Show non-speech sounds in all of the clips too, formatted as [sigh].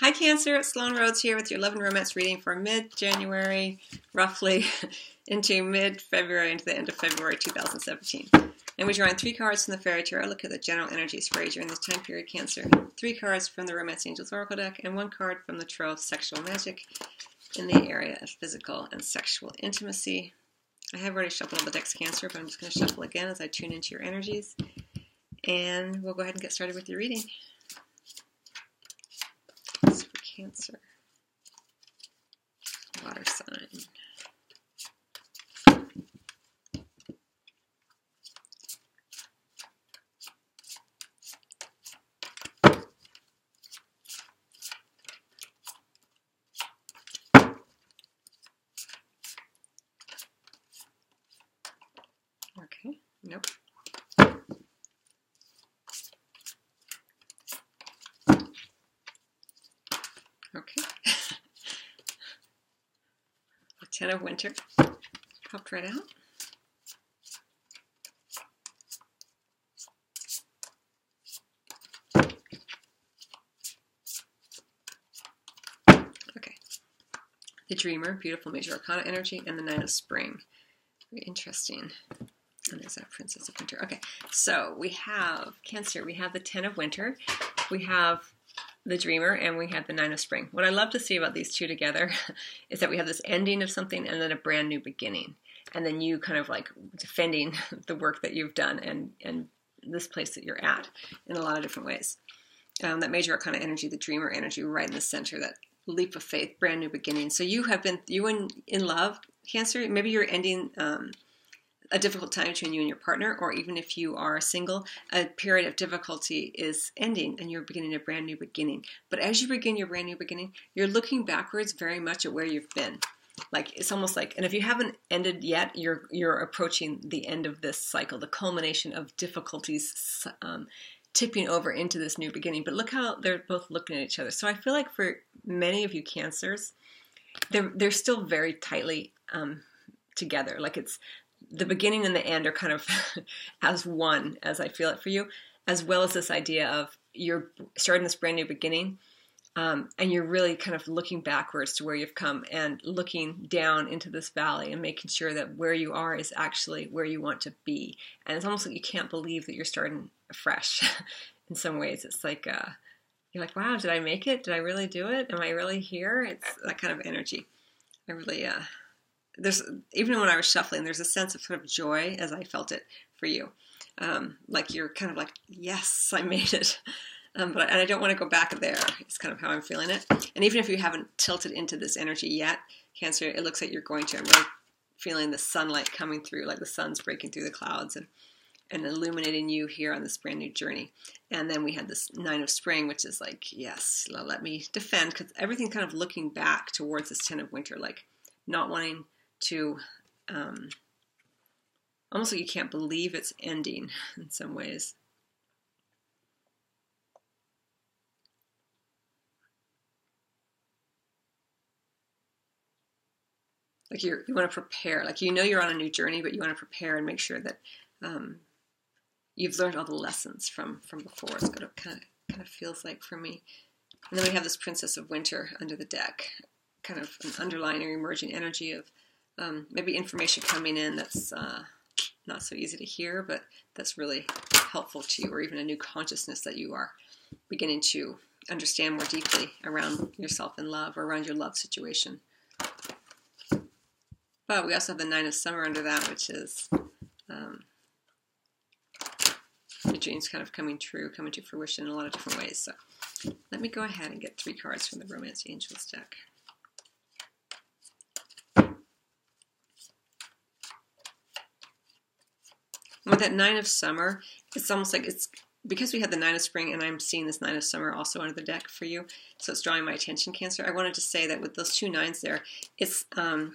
Hi, Cancer. It's Sloan Rhodes here with your Love and Romance reading for mid January, roughly [laughs] into mid February, into the end of February 2017. And we're drawing three cards from the Fairy Tarot. Look at the general energies for you during this time period, Cancer. Three cards from the Romance Angels Oracle deck, and one card from the Tarot of Sexual Magic in the area of physical and sexual intimacy. I have already shuffled all the decks, Cancer, but I'm just going to shuffle again as I tune into your energies. And we'll go ahead and get started with your reading. Cancer. Water sign. Okay, nope. Okay. Ten of Winter popped right out. Okay. The Dreamer, beautiful Major Arcana energy, and the Nine of Spring. Very interesting. And there's that Princess of Winter. Okay, so we have Cancer. We have the Ten of Winter. We have the dreamer and we have the nine of spring. What i love to see about these two together [laughs] is that we have this ending of something and then a brand new beginning. And then you kind of like defending [laughs] the work that you've done and and this place that you're at in a lot of different ways. Um, that major arcana energy the dreamer energy right in the center that leap of faith brand new beginning. So you have been you in in love cancer maybe you're ending um, a difficult time between you and your partner, or even if you are single, a period of difficulty is ending and you're beginning a brand new beginning. But as you begin your brand new beginning, you're looking backwards very much at where you've been. Like it's almost like, and if you haven't ended yet, you're you're approaching the end of this cycle, the culmination of difficulties um, tipping over into this new beginning. But look how they're both looking at each other. So I feel like for many of you cancers, they're they're still very tightly um, together. Like it's the beginning and the end are kind of [laughs] as one as I feel it for you, as well as this idea of you're starting this brand new beginning. Um, and you're really kind of looking backwards to where you've come and looking down into this valley and making sure that where you are is actually where you want to be. And it's almost like you can't believe that you're starting fresh [laughs] in some ways. It's like, uh, you're like, wow, did I make it? Did I really do it? Am I really here? It's that kind of energy. I really, uh, there's even when I was shuffling, there's a sense of sort of joy as I felt it for you. Um, like you're kind of like, yes, I made it. [laughs] Um, but and I don't want to go back there. It's kind of how I'm feeling it. And even if you haven't tilted into this energy yet, Cancer, it looks like you're going to. I'm really feeling the sunlight coming through, like the sun's breaking through the clouds and and illuminating you here on this brand new journey. And then we had this Nine of Spring, which is like, yes, let me defend because everything kind of looking back towards this Ten of Winter, like not wanting to um, almost like you can't believe it's ending in some ways. Like you you want to prepare, like you know you're on a new journey, but you want to prepare and make sure that um, you've learned all the lessons from from before. It's kind of kind of feels like for me. And then we have this Princess of Winter under the deck, kind of an underlying or emerging energy of um, maybe information coming in that's uh, not so easy to hear, but that's really helpful to you, or even a new consciousness that you are beginning to understand more deeply around yourself and love or around your love situation. But we also have the Nine of Summer under that, which is um, your dreams kind of coming true, coming to fruition in a lot of different ways. So let me go ahead and get three cards from the Romance Angels deck. With that nine of summer, it's almost like it's because we had the nine of spring and I'm seeing this nine of summer also under the deck for you, so it's drawing my attention, Cancer. I wanted to say that with those two nines there, it's um,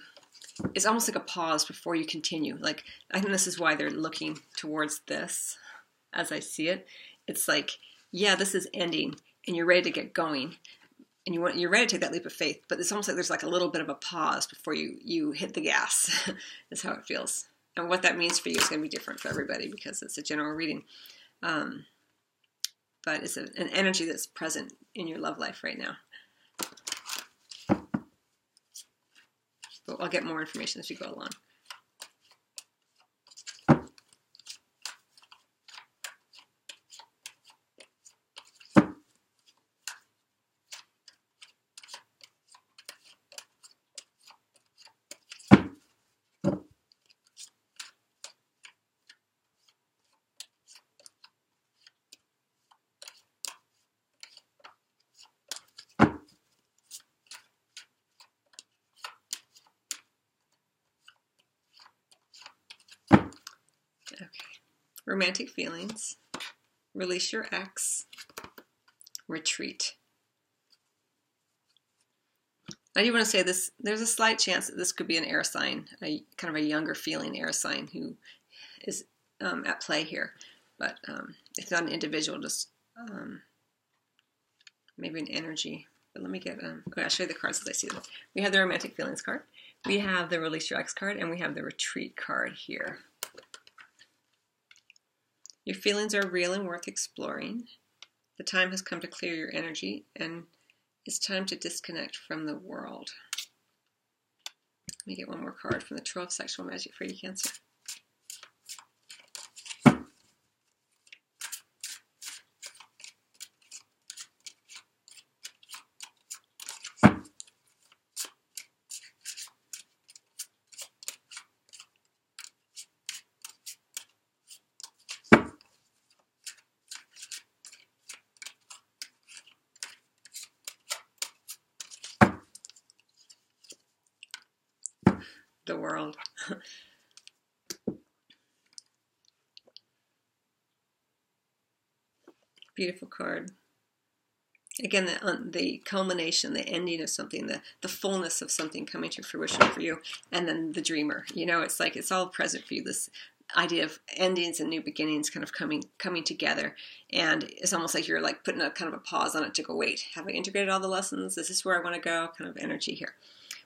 it's almost like a pause before you continue. Like I think this is why they're looking towards this, as I see it. It's like, yeah, this is ending, and you're ready to get going, and you want you're ready to take that leap of faith. But it's almost like there's like a little bit of a pause before you you hit the gas. [laughs] is how it feels and what that means for you is going to be different for everybody because it's a general reading. Um, but it's a, an energy that's present in your love life right now. But I'll get more information as we go along. Romantic feelings. Release your ex. Retreat. I do want to say this there's a slight chance that this could be an air sign, a kind of a younger feeling air sign who is um, at play here. But um, it's not an individual, just um, maybe an energy. But let me get, um, okay, I'll show you the cards as I see them. We have the romantic feelings card, we have the release your ex card, and we have the retreat card here. Your feelings are real and worth exploring. The time has come to clear your energy, and it's time to disconnect from the world. Let me get one more card from the 12 Sexual Magic for you, Cancer. the world. Beautiful card. Again, the, the culmination, the ending of something, the, the fullness of something coming to fruition for you, and then the dreamer. You know, it's like it's all present for you. This idea of endings and new beginnings kind of coming coming together and it's almost like you're like putting a kind of a pause on it to go wait have i integrated all the lessons is this where i want to go kind of energy here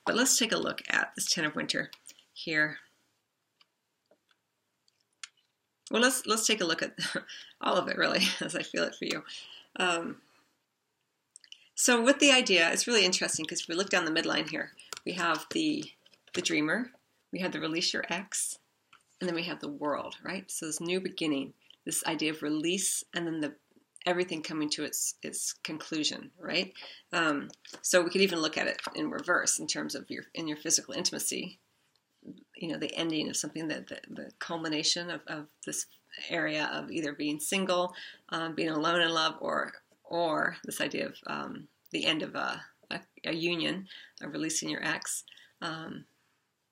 but let's take a look at this ten of winter here. Well, let's let's take a look at [laughs] all of it really, [laughs] as I feel it for you. Um, so with the idea, it's really interesting because if we look down the midline here, we have the the dreamer, we have the release your ex, and then we have the world, right? So this new beginning, this idea of release, and then the everything coming to its its conclusion, right? Um, so we could even look at it in reverse in terms of your in your physical intimacy, you know, the ending of something that the, the culmination of, of this area of either being single, um, being alone in love, or or this idea of um, the end of a, a, a, union, of releasing your ex. Um,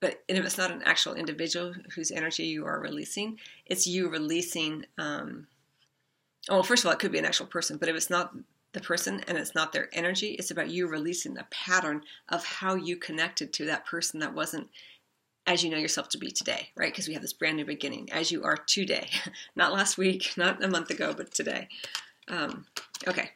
but if it's not an actual individual whose energy you are releasing, it's you releasing. Um, oh, first of all, it could be an actual person, but if it's not the person and it's not their energy, it's about you releasing the pattern of how you connected to that person that wasn't as you know yourself to be today, right? Because we have this brand new beginning, as you are today, [laughs] not last week, [laughs] not a month ago, but today. Um, okay.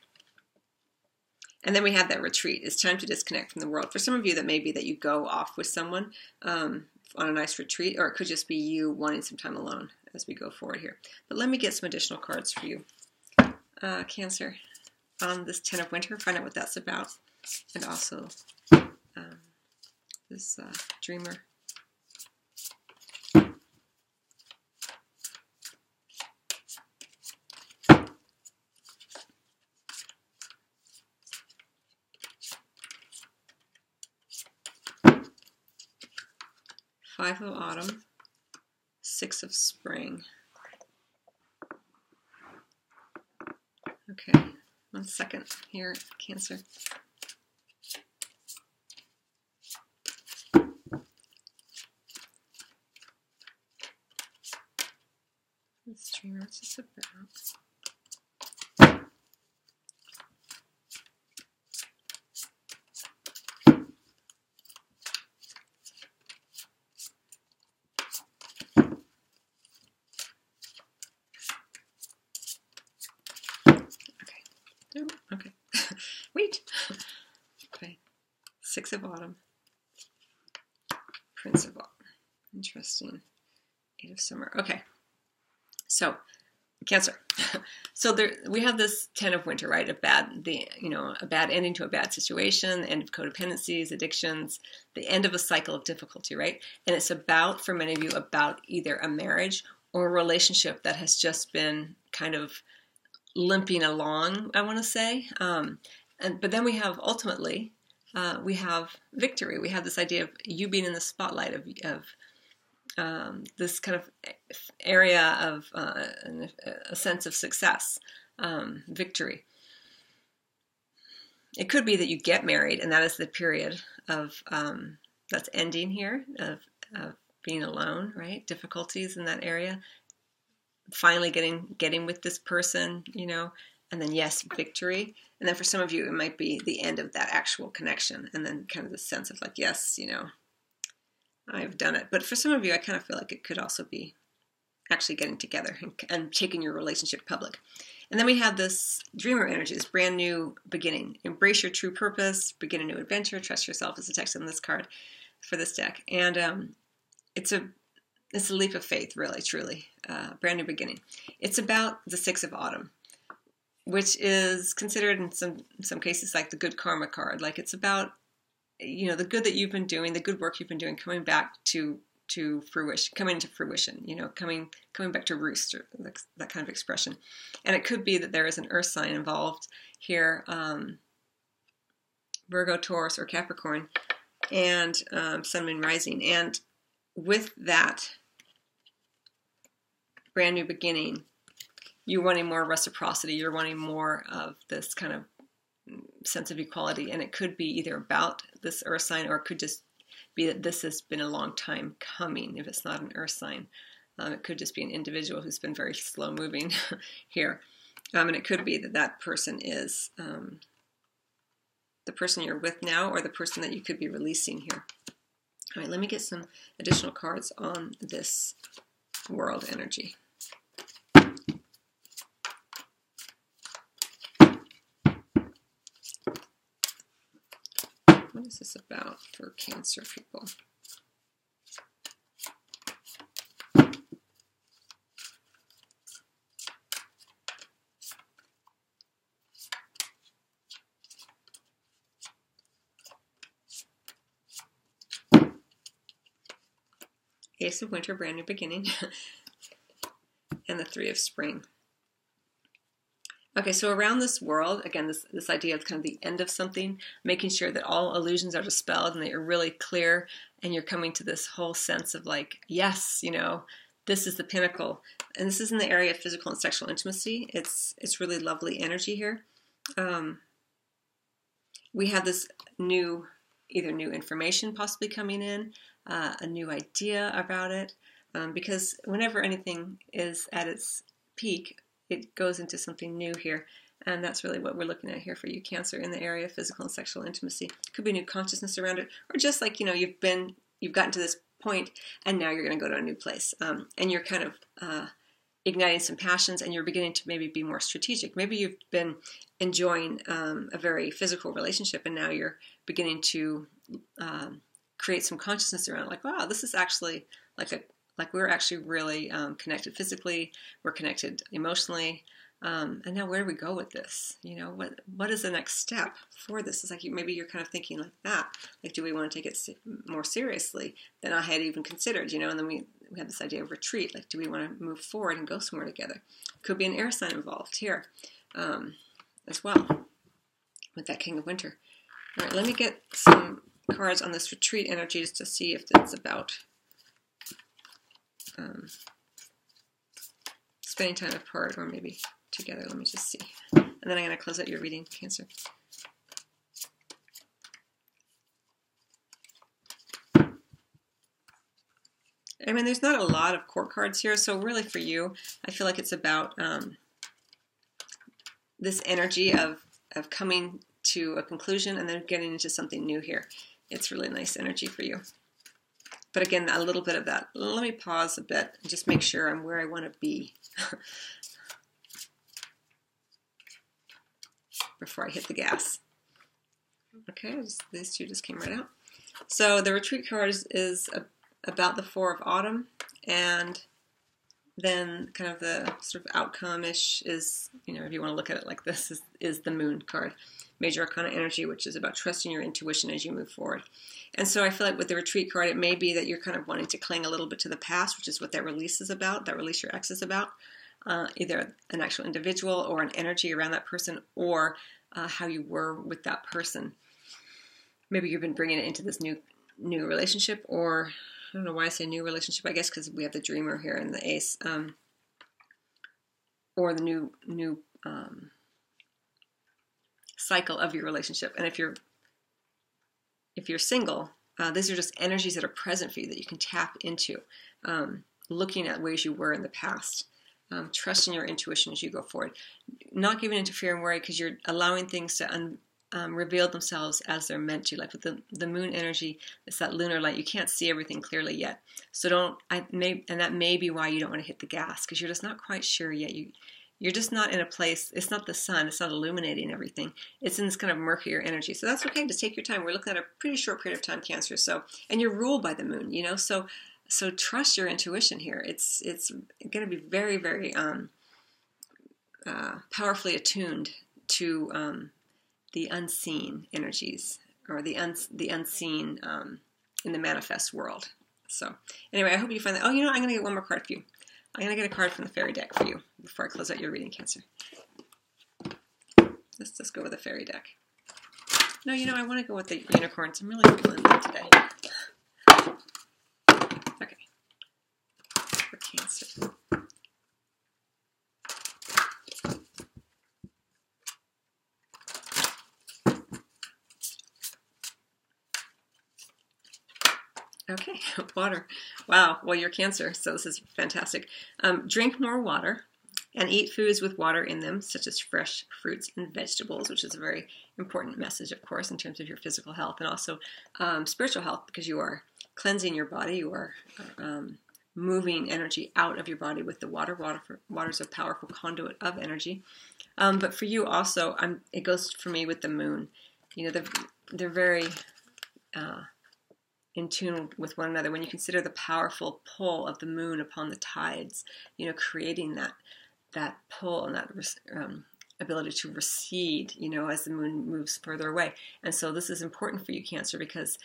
And then we have that retreat. It's time to disconnect from the world. For some of you, that may be that you go off with someone um, on a nice retreat, or it could just be you wanting some time alone as we go forward here. But let me get some additional cards for you, uh, Cancer, on this Ten of Winter. Find out what that's about, and also um, this uh, Dreamer. Five of autumn, six of spring. Okay, one second here, Cancer. Let's see what's this about. Okay. [laughs] Wait. Okay. Six of Autumn. Prince of Autumn. Interesting. Eight of Summer. Okay. So Cancer. [laughs] so there, we have this ten of winter, right? A bad, the you know, a bad ending to a bad situation, end of codependencies, addictions, the end of a cycle of difficulty, right? And it's about, for many of you, about either a marriage or a relationship that has just been kind of limping along. I want to say, um, and but then we have ultimately, uh, we have victory. We have this idea of you being in the spotlight of of um, this kind of area of uh, a sense of success, um, victory. It could be that you get married, and that is the period of um, that's ending here of, of being alone, right? Difficulties in that area. Finally, getting getting with this person, you know, and then yes, victory. And then for some of you, it might be the end of that actual connection, and then kind of the sense of like, yes, you know, I've done it. But for some of you, I kind of feel like it could also be actually getting together and, and taking your relationship public. And then we have this dreamer energy, this brand new beginning. Embrace your true purpose, begin a new adventure, trust yourself is the text on this card for this deck. And um, it's a it's a leap of faith, really, truly. Uh, brand new beginning. It's about the six of autumn, which is considered in some some cases like the good karma card. Like it's about you know the good that you've been doing the good work you've been doing coming back to to fruition coming to fruition you know coming coming back to roost or that, kind of expression and it could be that there is an earth sign involved here um, virgo taurus or capricorn and um, sun moon rising and with that brand new beginning you're wanting more reciprocity you're wanting more of this kind of sense of equality. And it could be either about this earth sign or it could just be that this has been a long time coming if it's not an earth sign. Um, it could just be an individual who's been very slow moving [laughs] here. Um, and it could be that that person is um, the person you're with now or the person that you could be releasing here. All right, let me get some additional cards on this world energy. What is this about for Cancer people? Ace of Winter, brand new beginning, [laughs] and the Three of Spring. Okay, so around this world, again, this, this idea of kind of the end of something, making sure that all illusions are dispelled and that you're really clear and you're coming to this whole sense of like, yes, you know, this is the pinnacle. And this is in the area of physical and sexual intimacy. It's it's really lovely energy here. Um, we have this new, either new information possibly coming in, uh, a new idea about it, um, because whenever anything is at its peak, it goes into something new here. And that's really what we're looking at here for you, Cancer, in the area of physical and sexual intimacy. Could be new consciousness around it, or just like, you know, you've been, you've gotten to this point and now you're going to go to a new place. Um, and you're kind of uh, igniting some passions and you're beginning to maybe be more strategic. Maybe you've been enjoying um, a very physical relationship and now you're beginning to um, create some consciousness around, like, wow, this is actually like a like we're actually really um, connected physically, we're connected emotionally. Um, and now where do we go with this? You know, what what is the next step for this? It's like you, maybe you're kind of thinking like that. Like, do we want to take it more seriously than I had even considered? You know, and then we we have this idea of retreat. Like, do we want to move forward and go somewhere together? Could be an air sign involved here um, as well with that King of Winter. All right, let me get some cards on this retreat energy just to see if it's about um, spending time apart or maybe together. Let me just see. And then I'm going to close out your reading, Cancer. I mean, there's not a lot of court cards here, so really for you, I feel like it's about um, this energy of, of coming to a conclusion and then getting into something new here. It's really nice energy for you. But again, a little bit of that. Let me pause a bit and just make sure I'm where I want to be [laughs] before I hit the gas. Okay, just, these two just came right out. So the retreat card is, is a, about the Four of Autumn, and then kind of the sort of outcome ish is, you know, if you want to look at it like this, is, is the moon card. Major Arcana energy, which is about trusting your intuition as you move forward. And so I feel like with the retreat card, it may be that you're kind of wanting to cling a little bit to the past, which is what that release is about, that release your ex is about. Uh, either an actual individual or an energy around that person or uh, how you were with that person. Maybe you've been bringing it into this new new relationship or I don't know why I say new relationship. I guess because we have the dreamer here and the ace, um, or the new new um, cycle of your relationship. And if you're if you're single, uh, these are just energies that are present for you that you can tap into, um, looking at ways you were in the past. Um, trusting your intuition as you go forward, not giving into fear and worry because you're allowing things to un- um, reveal themselves as they're meant to. Like with the the moon energy, it's that lunar light. You can't see everything clearly yet, so don't. I may, and that may be why you don't want to hit the gas because you're just not quite sure yet. You you're just not in a place. It's not the sun. It's not illuminating everything. It's in this kind of murkier energy. So that's okay. Just take your time. We're looking at a pretty short period of time, Cancer. So and you're ruled by the moon. You know, so so trust your intuition here. It's it's going to be very very um, uh, powerfully attuned to. Um, the unseen energies or the un- the unseen um, in the manifest world. So anyway, I hope you find that. Oh, you know, I'm going to get one more card for you. I'm going to get a card from the fairy deck for you before I close out your reading, Cancer. Let's just go with the fairy deck. No, you know, I want to go with the unicorns. I'm really feeling that today. [gasps] Okay. For Cancer. Okay, [laughs] water. Wow. Well, you're cancer, so this is fantastic. Um, drink more water and eat foods with water in them, such as fresh fruits and vegetables, which is a very important message, of course, in terms of your physical health and also um, spiritual health, because you are cleansing your body, you are um, moving energy out of your body with the water. Water, water is a powerful conduit of energy. Um, but for you also, I'm, it goes for me with the moon. You know, they're, they're very uh, in tune with one another when you consider the powerful pull of the moon upon the tides you know creating that that pull and that um, ability to recede you know as the moon moves further away. And so this is important for you cancer because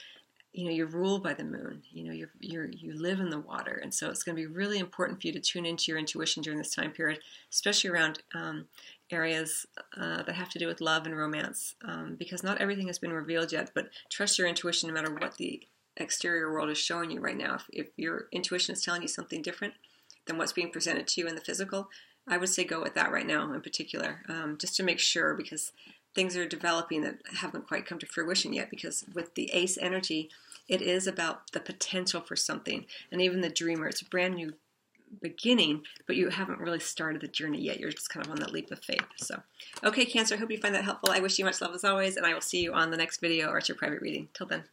you know you're ruled by the moon you know you're, you're you live in the water. And so it's going to be really important for you to tune into your intuition during this time period especially around um, areas uh, that have to do with love and romance um, because not everything has been revealed yet but trust your intuition no matter what the exterior world is showing you right now, if, if your intuition is telling you something different than what's being presented to you in the physical, I would say go with that right now in particular, um, just to make sure because things are developing that haven't quite come to fruition yet. Because with the ace energy, it is about the potential for something, and even the dreamer, it's a brand new beginning, but you haven't really started the journey yet. You're just kind of on that leap of faith. So, okay, Cancer, I hope you find that helpful. I wish you much love as always, and I will see you on the next video or at your private reading. Till then.